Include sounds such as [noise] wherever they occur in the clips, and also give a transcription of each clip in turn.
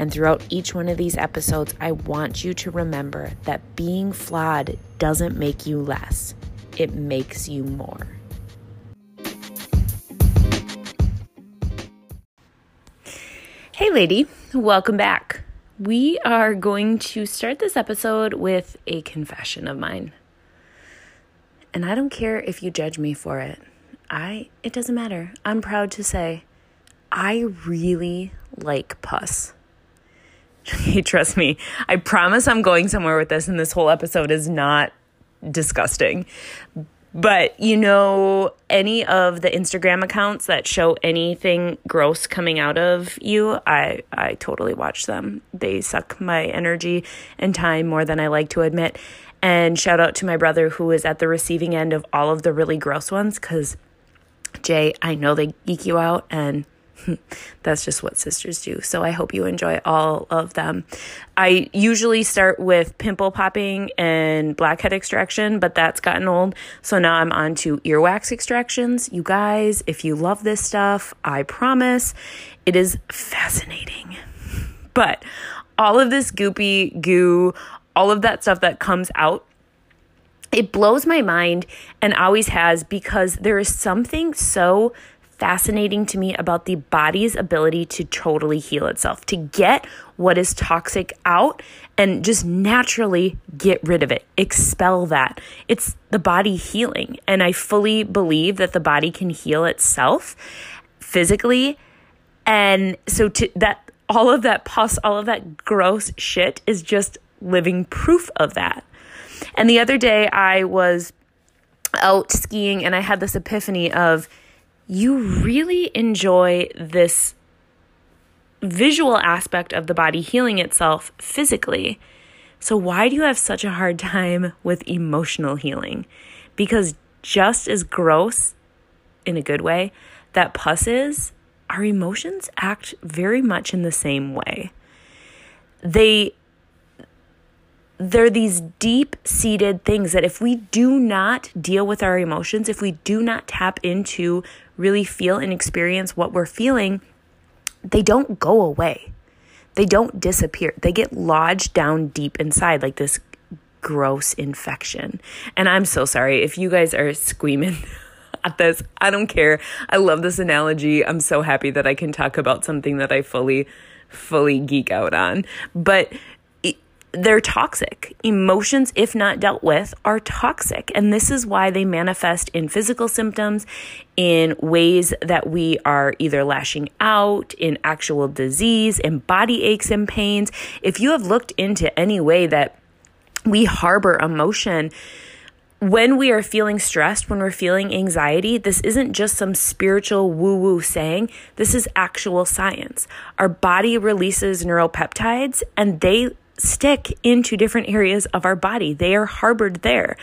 And throughout each one of these episodes, I want you to remember that being flawed doesn't make you less, it makes you more. Hey, lady, welcome back. We are going to start this episode with a confession of mine. And I don't care if you judge me for it. I it doesn't matter. I'm proud to say I really like pus. [laughs] Hey, trust me. I promise I'm going somewhere with this, and this whole episode is not disgusting. But you know, any of the Instagram accounts that show anything gross coming out of you, I I totally watch them. They suck my energy and time more than I like to admit. And shout out to my brother who is at the receiving end of all of the really gross ones cuz Jay, I know they geek you out and [laughs] That's just what sisters do. So I hope you enjoy all of them. I usually start with pimple popping and blackhead extraction, but that's gotten old. So now I'm on to earwax extractions. You guys, if you love this stuff, I promise it is fascinating. [laughs] But all of this goopy goo, all of that stuff that comes out it blows my mind and always has because there is something so fascinating to me about the body's ability to totally heal itself, to get what is toxic out and just naturally get rid of it, expel that. It's the body healing. And I fully believe that the body can heal itself physically. And so to that all of that pus, all of that gross shit is just living proof of that. And the other day I was out skiing and I had this epiphany of you really enjoy this visual aspect of the body healing itself physically. So, why do you have such a hard [laughs] time with emotional healing? Because just as gross, in a good way, that pus is, our emotions act very much in the same way. They they're these deep seated things that if we do not deal with our emotions, if we do not tap into really feel and experience what we're feeling, they don't go away. They don't disappear. They get lodged down deep inside like this gross infection. And I'm so sorry if you guys are squeaming [laughs] at this. I don't care. I love this analogy. I'm so happy that I can talk about something that I fully fully geek out on. But they're toxic. Emotions, if not dealt with, are toxic. And this is why they manifest in physical symptoms, in ways that we are either lashing out, in actual disease, in body aches and pains. If you have looked into any way that we harbor emotion, when we are feeling stressed, when we're feeling anxiety, this isn't just some spiritual woo woo saying. This is actual science. Our body releases neuropeptides and they stick into different areas of our body. They are harbored there.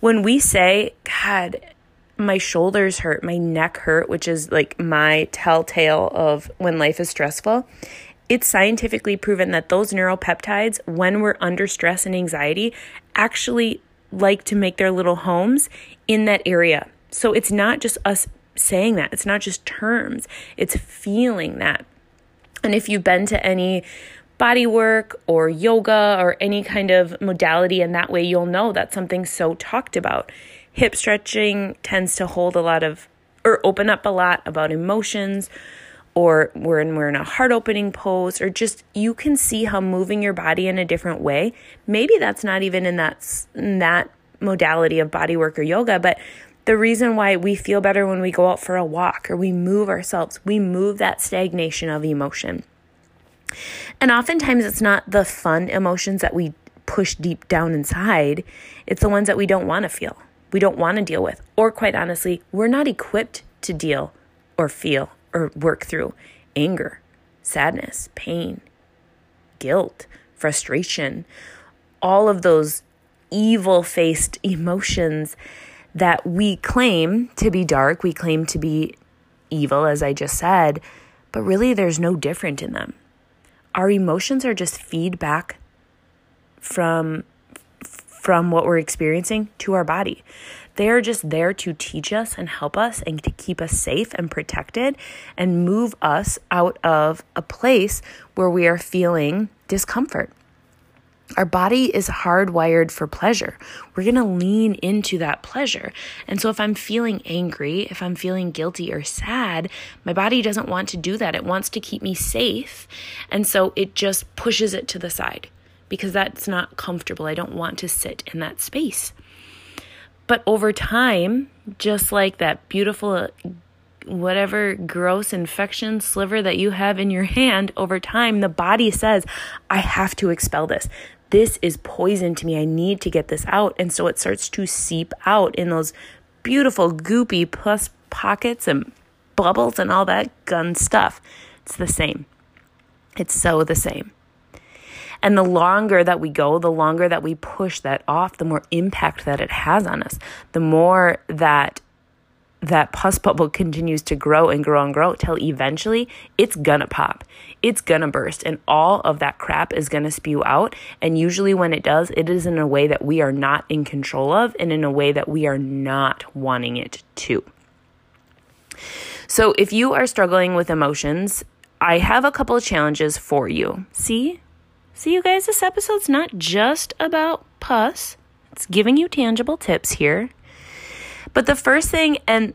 When we say, God, my shoulders hurt, my neck hurt, which is like my telltale of when life is stressful, it's scientifically proven that those neuropeptides, when we're under stress and anxiety, actually like to make their little homes in that area. So it's not just us saying that, it's not just terms, it's feeling that. And if you've been to any body work or yoga or any kind of modality, and that way you'll know that something's so talked about. Hip stretching tends to hold a lot of or open up a lot about emotions or when we're in a heart opening pose or just you can see how moving your body in a different way maybe that's not even in that in that modality of body work or yoga but the reason why we feel better when we go out for a walk or we move ourselves we move that stagnation of emotion and oftentimes it's not the fun emotions that we push deep down inside, it's the ones that we don't want to feel, we don't want to deal with. Or quite honestly, we're not equipped to deal or feel or work through anger, sadness, pain, guilt, frustration, all of those evil faced [laughs] emotions that we claim to be dark, we claim to be evil, as I just said, but really there's no different in them. Our emotions are just feedback from from what we're experiencing to our body. They are just there to teach us and help us and to keep us safe and protected and move us out of a place where we are feeling discomfort. Our body is hardwired for pleasure. We're going to lean into that pleasure. And so, if I'm feeling angry, if I'm feeling guilty or sad, my body doesn't want to do that. It wants to keep me safe. And so, it just pushes it to the side because that's not comfortable. I don't want to sit in that space. But over time, just like that beautiful, whatever gross infection sliver that you have in your hand, over time, the body says, I have to expel this. This is poison to me. I need to get this out. And so it starts to seep out in those beautiful, goopy pus pockets and bubbles and all that gun stuff. It's the same. It's so the same. And the longer that we go, the longer that we push that off, the more impact that it has on us. The more that that pus bubble continues to grow and grow and grow till eventually it's gonna pop. It's gonna burst and all of that crap is gonna spew out. And usually when it does, it is in a way that we are not in control of and in a way that we are not wanting it to. So if you are struggling with emotions, I have a couple of challenges for you. See, See, you guys, this episode's not just about pus, it's giving you tangible tips here. But the first thing, and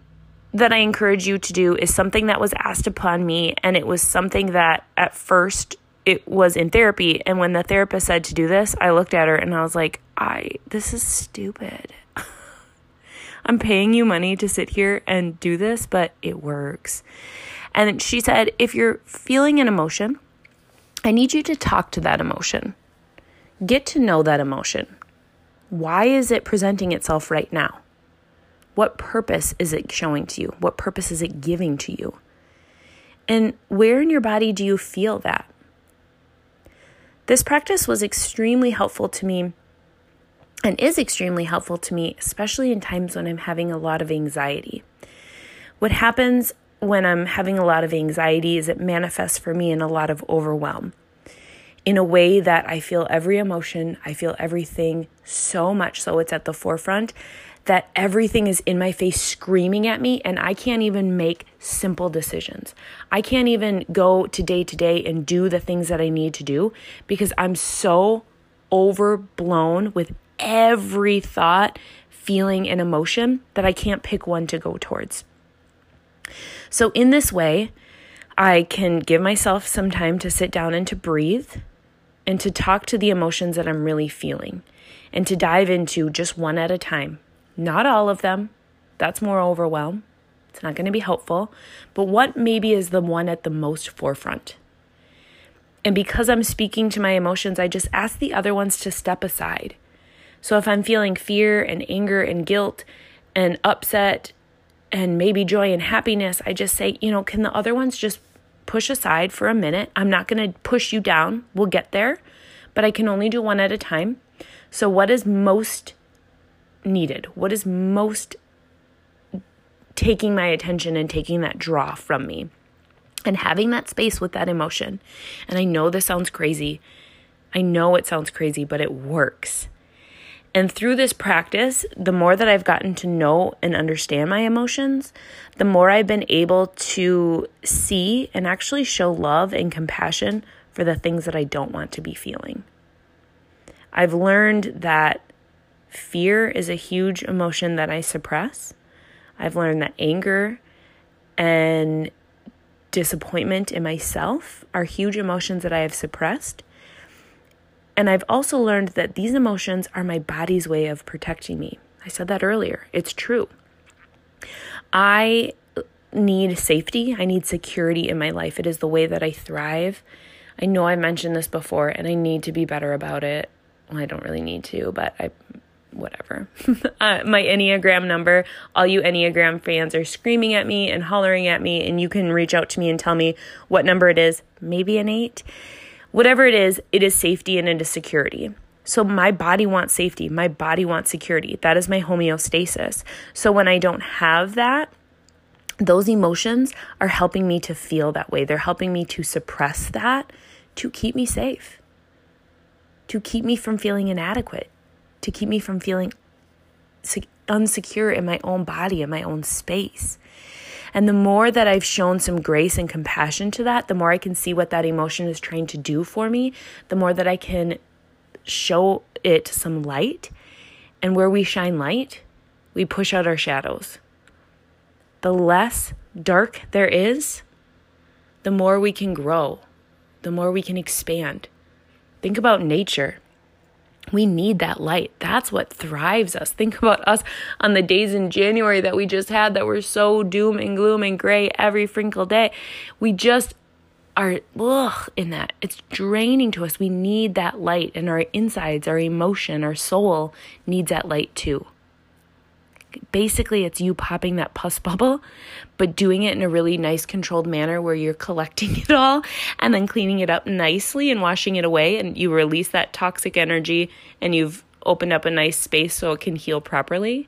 that I encourage you to do is something that was asked upon me, and it was something that at first it was in therapy. And when the therapist said to do this, I looked at her and I was like, I, this is stupid. [laughs] I'm paying you money to sit here and do this, but it works. And she said, if you're feeling an emotion, I need you to talk to that emotion. Get to know that emotion. Why is it presenting itself right now? What purpose is it showing to you? What purpose is it giving to you? And where in your body do you feel that? This practice was extremely helpful to me and is extremely helpful to me, especially in times when I'm having a lot of anxiety. What happens when I'm having a lot of anxiety is it manifests for me in a lot of overwhelm. In a way that I feel every emotion, I feel everything so much so it's at the forefront that everything is in my face screaming at me and I can't even make simple decisions. I can't even go to day to day and do the things that I need to do because I'm so overblown with every thought, feeling, and emotion that I can't pick one to go towards. So, in this way, I can give myself some time to sit down and to breathe and to talk to the emotions that I'm really feeling and to dive into just one at a time. Not all of them, that's more overwhelm. It's not going to be helpful, but what maybe is the one at the most forefront? And because I'm speaking to my emotions, I just ask the other ones to step aside. So if I'm feeling fear and anger and guilt and upset and maybe joy and happiness, I just say, you know, can the other ones just push aside for a minute? I'm not going to push you down. We'll get there, but I can only do one at a time. So, what is most needed? What is most taking my attention and taking that draw from me? And having that space with that emotion. And I know this sounds crazy. I know it sounds crazy, but it works. And through this practice, the more that I've gotten to know and understand my emotions, the more I've been able to see and actually show love and compassion for the things that I don't want to be feeling. I've learned that fear is a huge emotion that I suppress. I've learned that anger and disappointment in myself are huge emotions that I have suppressed. And I've also learned that these emotions are my body's way of protecting me. I said that earlier. It's true. I need safety, I need security in my life. It is the way that I thrive. I know I mentioned this before and I need to be better about it. Well, I don't really need to, but I whatever. [laughs] uh, my Enneagram number, all you Enneagram fans are screaming at me and hollering at me, and you can reach out to me and tell me what number it is. Maybe an eight. Whatever it is, it is safety and it is security. So my body wants safety. My body wants security. That is my homeostasis. So when I don't have that, those emotions are helping me to feel that way. They're helping me to suppress that to keep me safe, to keep me from feeling inadequate, to keep me from feeling unsecure in my own body, in my own space. And the more that I've shown some grace and compassion to that, the more I can see what that emotion is trying to do for me, the more that I can show it some light. And where we shine light, we push out our shadows. The less dark there is, the more we can grow, the more we can expand. Think about nature. We need that light. That's what thrives us. Think about us on the days in January that we just had that were so doom and gloom and gray every frinkle day. We just are ugh, in that. It's draining to us. We need that light, and our insides, our emotion, our soul needs that light too basically it's you popping that pus [laughs] bubble, but doing it in a really nice controlled manner where you're collecting [laughs] it all and then cleaning it up nicely and washing it away and you release that toxic energy and you've opened up a nice space so it can heal properly.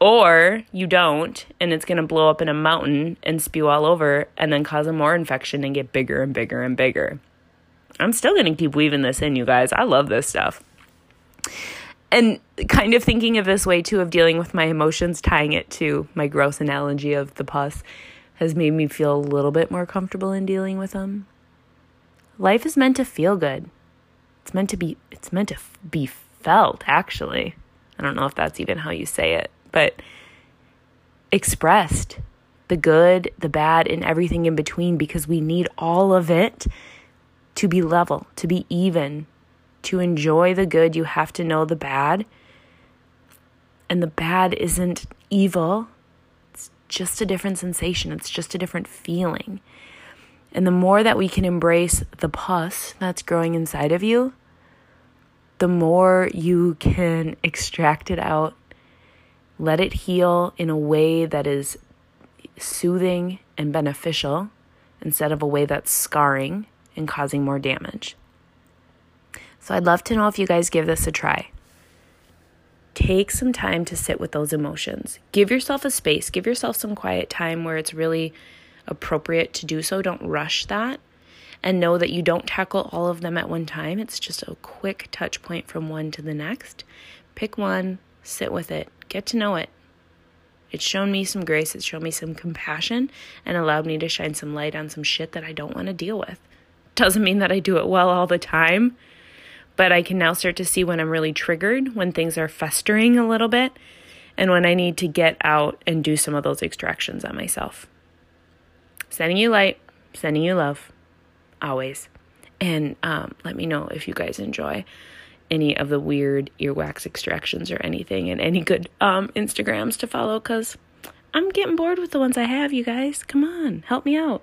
Or you don't, and it's going to blow up in a mountain and spew all over and then cause a more infection and get bigger and bigger and bigger. I'm still going to keep weaving this in, you guys. I love this stuff and kind of thinking of this way too of dealing with my emotions, tying it to my gross analogy of the pus, has made me feel a little bit more comfortable in dealing with them. Life is meant to feel good. It's meant to be it's meant to be felt actually. I don't know if that's even how you say it, but expressed the good, the bad, and everything in between because we need all of it to be level, to be even, to enjoy the good, you have to know the bad. And the bad isn't evil, it's just a different sensation, it's just a different feeling. And the more that we can embrace the pus that's growing inside of you, the more you can extract it out, let it heal in a way that is soothing and beneficial instead of a way that's scarring and causing more damage. So I'd love to know if you guys give this a try. Take some time to sit with those emotions. Give yourself a space, give yourself some quiet time where it's really appropriate to do so. Don't rush that. And know that you don't tackle all of them at one time. It's just a quick touch point from one to the next. Pick one, sit with it, get to know it. It's shown me some grace, it's shown me some compassion, and allowed me to shine some light on some shit that I don't want to deal with. Doesn't mean that I do it well all the time, but I can now start to see when I'm really triggered, when things are festering a little bit, and when I need to get out and do some of those extractions on myself. Sending you light, sending you love, always. And um, let me know if you guys enjoy any of the weird earwax extractions or anything, and any good um, Instagrams to follow because I'm getting bored with the ones I have, you guys. Come on, help me out.